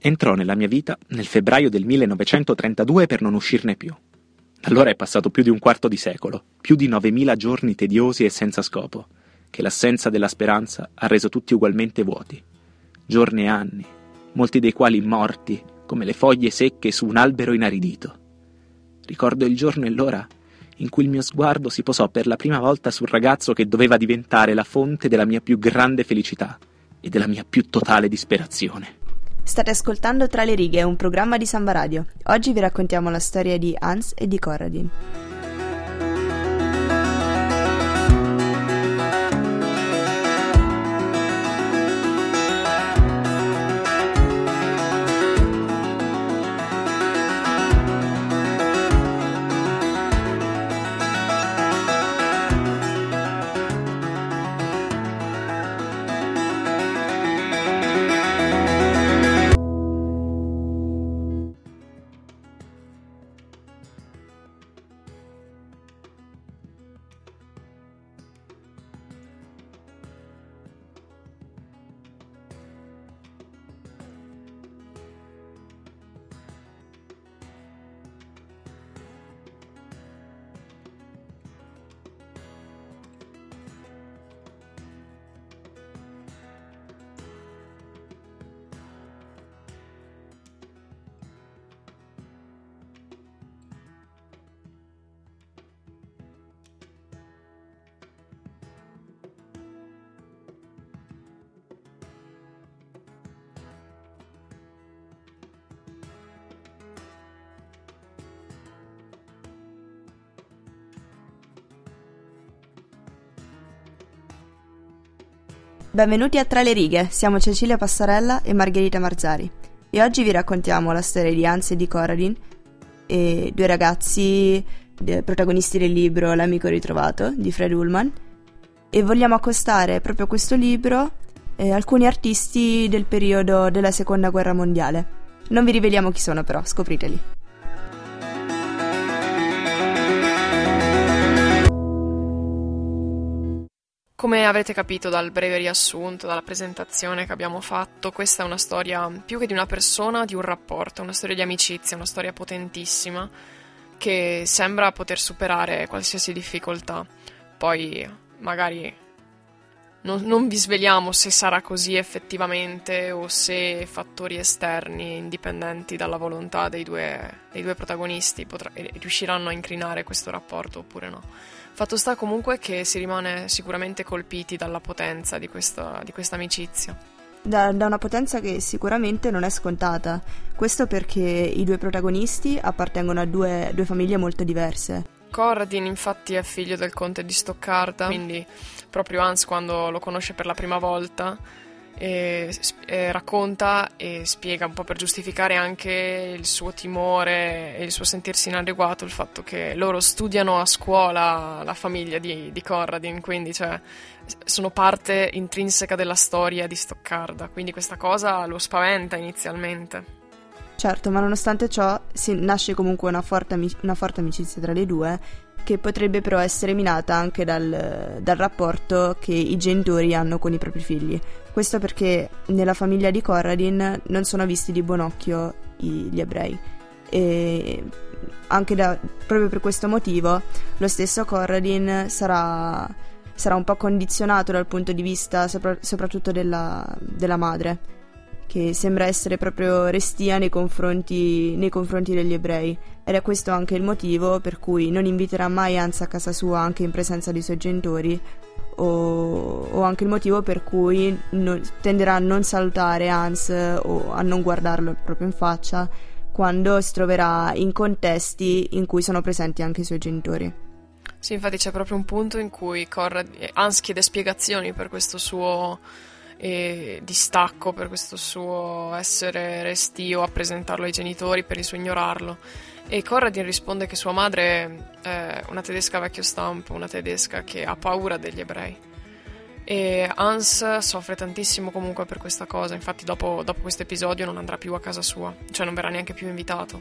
entrò nella mia vita nel febbraio del 1932 per non uscirne più. Allora è passato più di un quarto di secolo, più di 9000 giorni tediosi e senza scopo, che l'assenza della speranza ha reso tutti ugualmente vuoti. Giorni e anni, molti dei quali morti, come le foglie secche su un albero inaridito. Ricordo il giorno e l'ora in cui il mio sguardo si posò per la prima volta sul ragazzo che doveva diventare la fonte della mia più grande felicità e della mia più totale disperazione. State ascoltando Tra le righe, un programma di Samba Radio. Oggi vi raccontiamo la storia di Hans e di Corradin. Benvenuti a Tra le righe, siamo Cecilia Passarella e Margherita Marzari e oggi vi raccontiamo la storia di Hans e di Coradin, e due ragazzi protagonisti del libro L'amico ritrovato di Fred Ullman e vogliamo accostare proprio a questo libro eh, alcuni artisti del periodo della seconda guerra mondiale. Non vi riveliamo chi sono però, scopriteli. Come avrete capito dal breve riassunto, dalla presentazione che abbiamo fatto, questa è una storia più che di una persona, di un rapporto, una storia di amicizia, una storia potentissima che sembra poter superare qualsiasi difficoltà. Poi magari non, non vi sveliamo se sarà così effettivamente o se fattori esterni indipendenti dalla volontà dei due, dei due protagonisti potrà, riusciranno a incrinare questo rapporto oppure no. Fatto sta comunque che si rimane sicuramente colpiti dalla potenza di questa, di questa amicizia. Da, da, una potenza che sicuramente non è scontata. Questo perché i due protagonisti appartengono a due, due famiglie molto diverse. Corradin infatti è figlio del conte di Stoccarda, quindi proprio Hans quando lo conosce per la prima volta e, e racconta e spiega un po' per giustificare anche il suo timore e il suo sentirsi inadeguato il fatto che loro studiano a scuola la famiglia di, di Corradin, quindi cioè, sono parte intrinseca della storia di Stoccarda, quindi questa cosa lo spaventa inizialmente. Certo, ma nonostante ciò si nasce comunque una forte, amic- una forte amicizia tra le due che potrebbe però essere minata anche dal, dal, rapporto che i genitori hanno con i propri figli. Questo perché nella famiglia di Corradin non sono visti di buon occhio gli ebrei. E anche da, proprio per questo motivo lo stesso Corradin sarà, sarà un po' condizionato dal punto di vista sopra, soprattutto della, della madre che sembra essere proprio restia nei confronti, nei confronti, degli ebrei ed è questo anche il motivo per cui non inviterà mai Hans a casa sua anche in presenza dei suoi genitori o, o anche il motivo per cui non, tenderà a non salutare Hans o a non guardarlo proprio in faccia quando si troverà in contesti in cui sono presenti anche i suoi genitori. Sì, infatti c'è proprio un punto in cui Conrad, Hans chiede spiegazioni per questo suo e distacco per questo suo essere restio a presentarlo ai genitori per il suo ignorarlo. E Corradin risponde che sua madre è una tedesca vecchio stampo, una tedesca che ha paura degli ebrei. E Hans soffre tantissimo comunque per questa cosa, infatti dopo, dopo questo episodio non andrà più a casa sua, cioè non verrà neanche più invitato.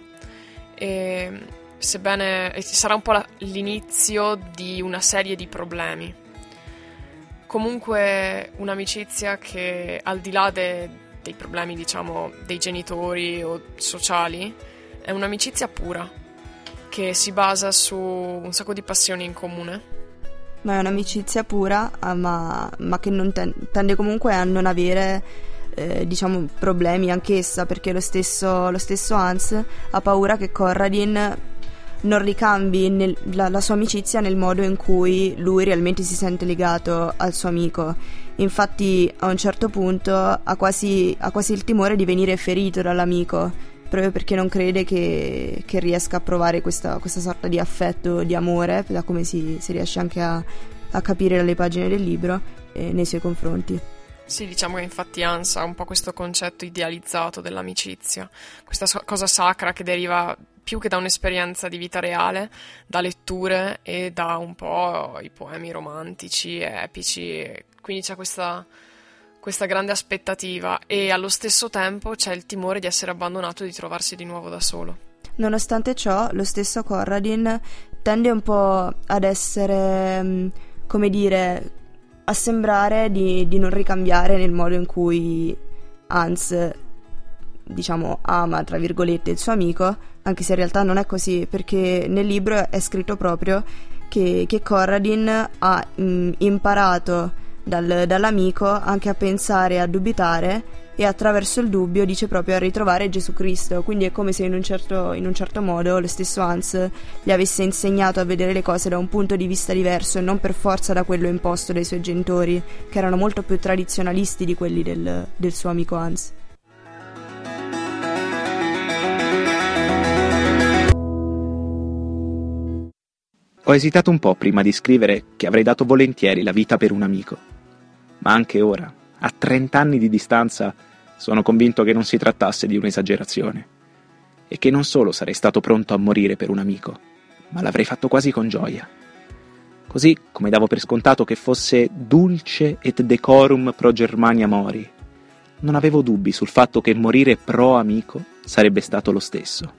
E sebbene sarà un po' la, l'inizio di una serie di problemi comunque un'amicizia che al di là de, dei problemi, diciamo, dei genitori o sociali, è un'amicizia pura che si basa su un sacco di passioni in comune. Ma è un'amicizia pura, ah, ma, ma che ten- tende comunque a non avere eh, diciamo problemi anch'essa perché lo stesso, lo stesso Hans ha paura che Corradin non ricambi nel, la, la, sua amicizia nel modo in cui lui realmente si sente legato al suo amico. Infatti a un certo punto ha quasi, ha quasi il timore di venire ferito dall'amico, proprio perché non crede che, che riesca a provare questa, questa, sorta di affetto, di amore, da come si, si riesce anche a, a, capire dalle pagine del libro, eh, nei suoi confronti. Sì, diciamo che infatti Hans ha un po' questo concetto idealizzato dell'amicizia, questa cosa sacra che deriva più che da un'esperienza di vita reale, da letture e da un po' i poemi romantici, epici, quindi c'è questa, questa grande aspettativa e allo stesso tempo c'è il timore di essere abbandonato e di trovarsi di nuovo da solo. Nonostante ciò, lo stesso Corradin tende un po' ad essere, mm, come dire, a sembrare di, di non ricambiare nel modo in cui Hans, diciamo, ama, tra virgolette, il suo amico, anche se in realtà non è così, perché nel libro è scritto proprio che, che Corradin ha mh, mm, imparato dal, dall'amico anche a pensare a dubitare e attraverso il dubbio dice proprio a ritrovare Gesù Cristo, quindi è come se in un, certo, in un certo modo lo stesso Hans gli avesse insegnato a vedere le cose da un punto di vista diverso e non per forza da quello imposto dai suoi genitori, che erano molto più tradizionalisti di quelli del, del suo amico Hans. Ho esitato un po' prima di scrivere che avrei dato volentieri la vita per un amico. Ma anche ora, a 30 anni di distanza, sono convinto che non si trattasse di un'esagerazione e che non solo sarei stato pronto a morire per un amico, ma l'avrei fatto quasi con gioia. Così come davo per scontato che fosse dulce et decorum pro Germania mori, non avevo dubbi sul fatto che morire pro amico sarebbe stato lo stesso.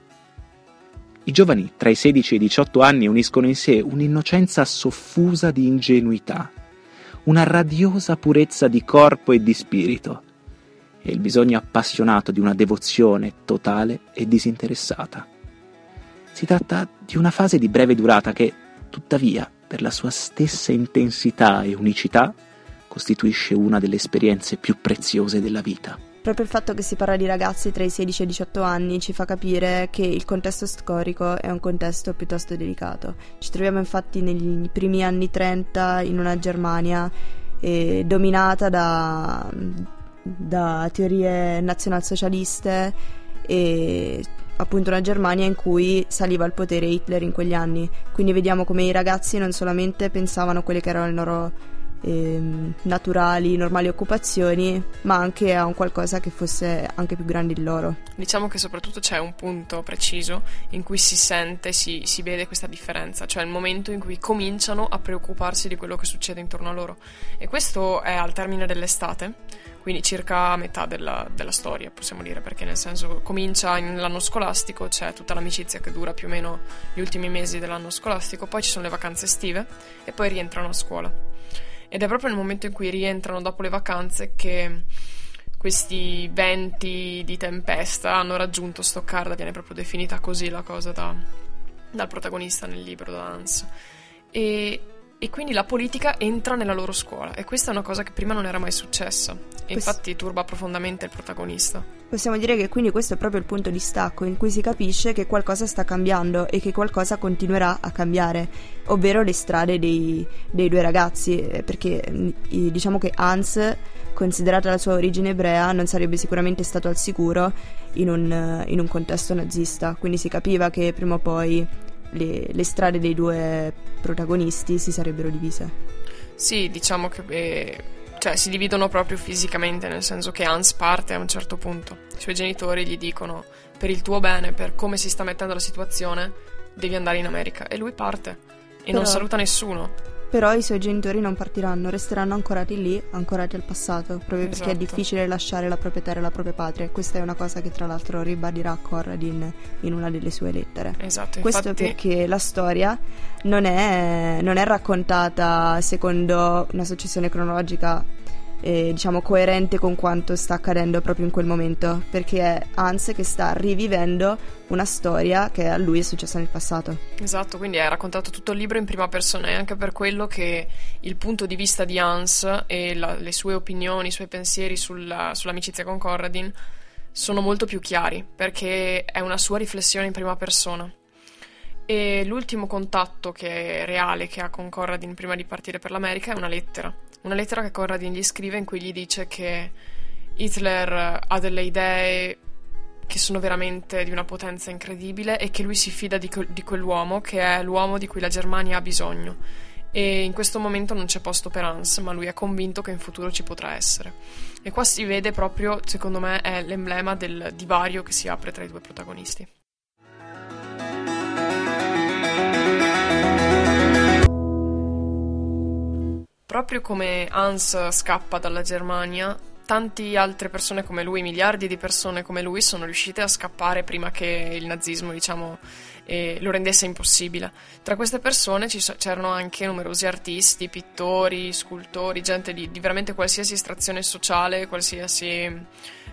I giovani tra i 16 e i 18 anni uniscono in sé un'innocenza soffusa di ingenuità, una radiosa purezza di corpo e di spirito, e il bisogno appassionato di una devozione totale e disinteressata. Si tratta di una fase di breve durata che, tuttavia, per la sua stessa intensità e unicità, costituisce una delle esperienze più preziose della vita. Proprio il fatto che si parla di ragazzi tra i 16 e i 18 anni ci fa capire che il contesto storico è un contesto piuttosto delicato. Ci troviamo infatti negli primi anni 30 in una Germania eh, dominata da da teorie nazionalsocialiste e appunto una Germania in cui saliva al potere Hitler in quegli anni. Quindi vediamo come i ragazzi non solamente pensavano quelle che erano le loro eh, naturali, normali occupazioni, ma anche a un qualcosa che fosse anche più grande di loro. Diciamo che soprattutto c'è un punto preciso in cui si sente, si, si vede questa differenza, cioè il momento in cui cominciano a preoccuparsi di quello che succede intorno a loro. E questo è al termine dell'estate quindi circa metà della, della, storia, possiamo dire, perché nel senso comincia l'anno scolastico, c'è tutta l'amicizia che dura più o meno gli ultimi mesi dell'anno scolastico, poi ci sono le vacanze estive e poi rientrano a scuola. Ed è proprio nel momento in cui rientrano dopo le vacanze che questi venti di tempesta hanno raggiunto Stoccarda, viene proprio definita così la cosa da, dal protagonista nel libro, da Hans. E e quindi la politica entra nella loro scuola. E questa è una cosa che prima non era mai successa. E infatti turba profondamente il protagonista. Possiamo dire che quindi questo è proprio il punto di stacco in cui si capisce che qualcosa sta cambiando e che qualcosa continuerà a cambiare, ovvero le strade dei, dei due ragazzi, eh, perché mm, diciamo che Hans, considerata la sua origine ebrea, non sarebbe sicuramente stato al sicuro in un, in un contesto nazista, quindi si capiva che prima o poi le, le strade dei due protagonisti si sarebbero divise. Sì, diciamo che eh, cioè, si dividono proprio fisicamente, nel senso che Hans parte a un certo punto. I suoi genitori gli dicono per il tuo bene, per come si sta mettendo la situazione, devi andare in America. E lui parte e Però... non saluta nessuno. Però i suoi genitori non partiranno, resteranno ancorati lì, ancorati al passato, proprio esatto. perché è esatto. difficile lasciare la propria terra e la propria patria. Questa è una cosa che tra l'altro ribadirà Corradin in una delle sue lettere. Esatto, Questo infatti... perché la storia non è, non è raccontata secondo una successione cronologica eh, diciamo coerente con quanto sta accadendo proprio in quel momento, perché è Hans che sta rivivendo una storia che a lui è successa nel passato. Esatto, quindi hai raccontato tutto il libro in prima persona e anche per quello che il punto di vista di Hans e la, le sue opinioni, i suoi pensieri sulla, sull'amicizia con Conradin sono molto più chiari, perché è una sua riflessione in prima persona. E l'ultimo contatto che è reale che ha con Conradin prima di partire per l'America è una lettera una lettera che Conradin gli scrive in cui gli dice che Hitler ha delle idee che sono veramente di una potenza incredibile e che lui si fida di, que- di quell'uomo che è l'uomo di cui la Germania ha bisogno. E in questo momento non c'è posto per Hans, ma lui è convinto che in futuro ci potrà essere. E qua si vede proprio, secondo me, è l'emblema del divario che si apre tra i due protagonisti. Proprio come Hans scappa dalla Germania, tante altre persone come lui, miliardi di persone come lui, sono riuscite a scappare prima che il nazismo, diciamo, eh, lo rendesse impossibile. Tra queste persone so- c'erano anche numerosi artisti, pittori, scultori, gente di, di veramente qualsiasi estrazione sociale, qualsiasi,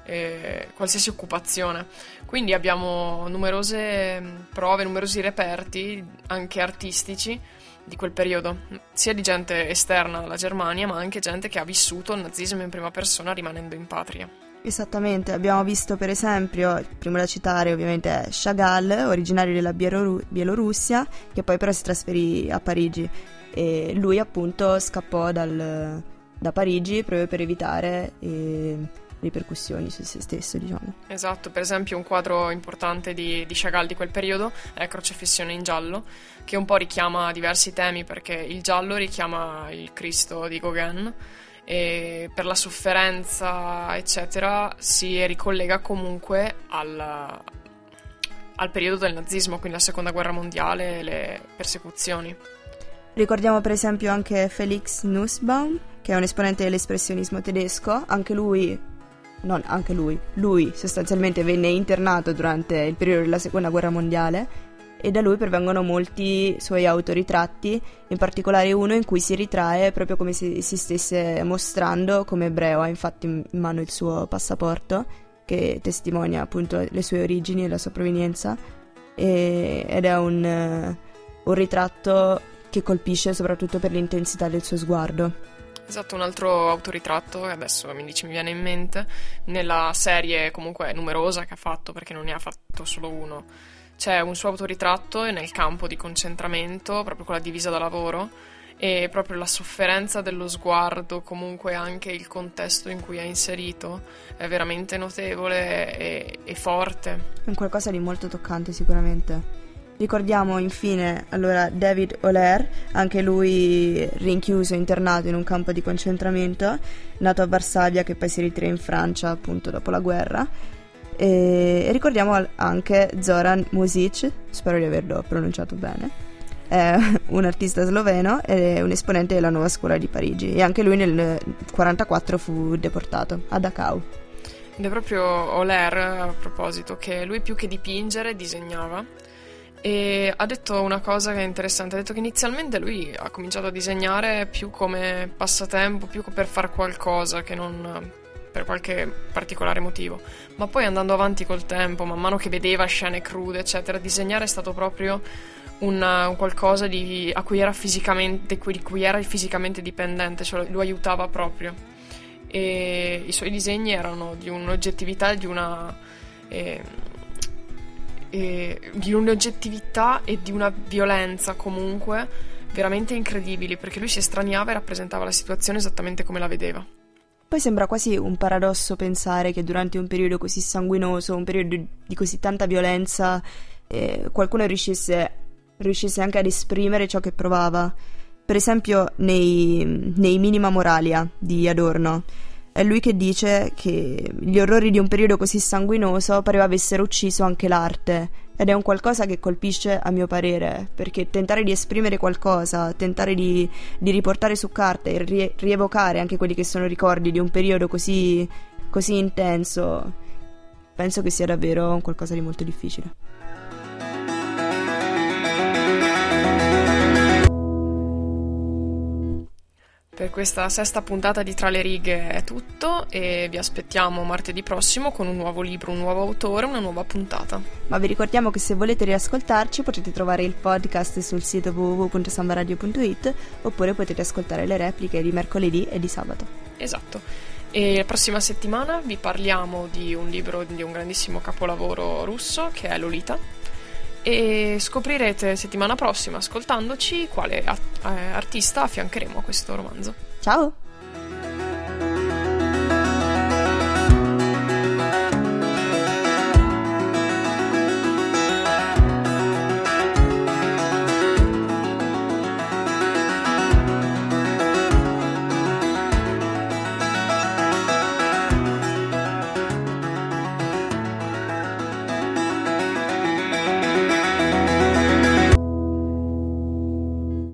eh, qualsiasi occupazione. Quindi abbiamo numerose prove, numerosi reperti, anche artistici, di quel periodo, sia di gente esterna alla Germania, ma anche gente che ha vissuto il nazismo in prima persona rimanendo in patria. Esattamente, abbiamo visto per esempio, il primo da citare ovviamente è Chagall, originario della Bieloru- Bielorussia, che poi però si trasferì a Parigi e lui appunto scappò dal, da Parigi proprio per evitare... Eh, ripercussioni su se stesso, diciamo. Esatto, per esempio un quadro importante di, di Chagall di quel periodo è Crocefissione in giallo, che un po' richiama diversi temi perché il giallo richiama il Cristo di Gauguin e per la sofferenza, eccetera, si ricollega comunque al, al periodo del nazismo, quindi la seconda guerra mondiale e le persecuzioni. Ricordiamo per esempio anche Felix Nussbaum, che è un esponente dell'espressionismo tedesco, anche lui non anche lui, lui sostanzialmente venne internato durante il periodo della seconda guerra mondiale e da lui pervengono molti suoi autoritratti, in particolare uno in cui si ritrae proprio come se si stesse mostrando come ebreo, ha infatti in mano il suo passaporto che testimonia appunto le sue origini e la sua provenienza e, ed è un, un ritratto che colpisce soprattutto per l'intensità del suo sguardo. Esatto, un altro autoritratto, che adesso mi dici mi viene in mente, nella serie comunque numerosa che ha fatto, perché non ne ha fatto solo uno. C'è un suo autoritratto nel campo di concentramento, proprio con la divisa da lavoro, e proprio la sofferenza dello sguardo, comunque anche il contesto in cui è inserito, è veramente notevole e, e forte. È un qualcosa di molto toccante sicuramente. Ricordiamo infine allora David Oler, anche lui rinchiuso, internato in un campo di concentramento, nato a Varsavia che poi si ritira in Francia appunto dopo la guerra. E ricordiamo anche Zoran Music, spero di averlo pronunciato bene, è un artista sloveno e un esponente della nuova scuola di Parigi e anche lui nel 1944 fu deportato a Dachau. Ed è proprio Oler, a proposito, che lui più che dipingere disegnava e ha detto una cosa che è interessante, ha detto che inizialmente lui ha cominciato a disegnare più come passatempo, più per fare qualcosa che non per qualche particolare motivo, ma poi andando avanti col tempo, man mano che vedeva scene crude, eccetera, disegnare è stato proprio una, un qualcosa di, a cui era fisicamente, di cui era fisicamente dipendente, cioè lo aiutava proprio. E i suoi disegni erano di un'oggettività, di una... Eh, e di un'oggettività e di una violenza comunque veramente incredibili perché lui si estraniava e rappresentava la situazione esattamente come la vedeva. Poi sembra quasi un paradosso pensare che durante un periodo così sanguinoso, un periodo di così tanta violenza, eh, qualcuno riuscisse, riuscisse, anche ad esprimere ciò che provava. Per esempio nei, nei Minima Moralia di Adorno è lui che dice che gli orrori di un periodo così sanguinoso pareva avessero ucciso anche l'arte. Ed è un qualcosa che colpisce a mio parere, perché tentare di esprimere qualcosa, tentare di, di riportare su carta e rie- rievocare anche quelli che sono ricordi di un periodo così, così intenso, penso che sia davvero un qualcosa di molto difficile. Per questa sesta puntata di Tra le righe è tutto e vi aspettiamo martedì prossimo con un nuovo libro, un nuovo autore, una nuova puntata. Ma vi ricordiamo che se volete riascoltarci potete trovare il podcast sul sito www.sambaradio.it oppure potete ascoltare le repliche di mercoledì e di sabato. Esatto. E la prossima settimana vi parliamo di un libro di un grandissimo capolavoro russo che è Lolita e scoprirete settimana prossima ascoltandoci quale artista affiancheremo a questo romanzo. Ciao!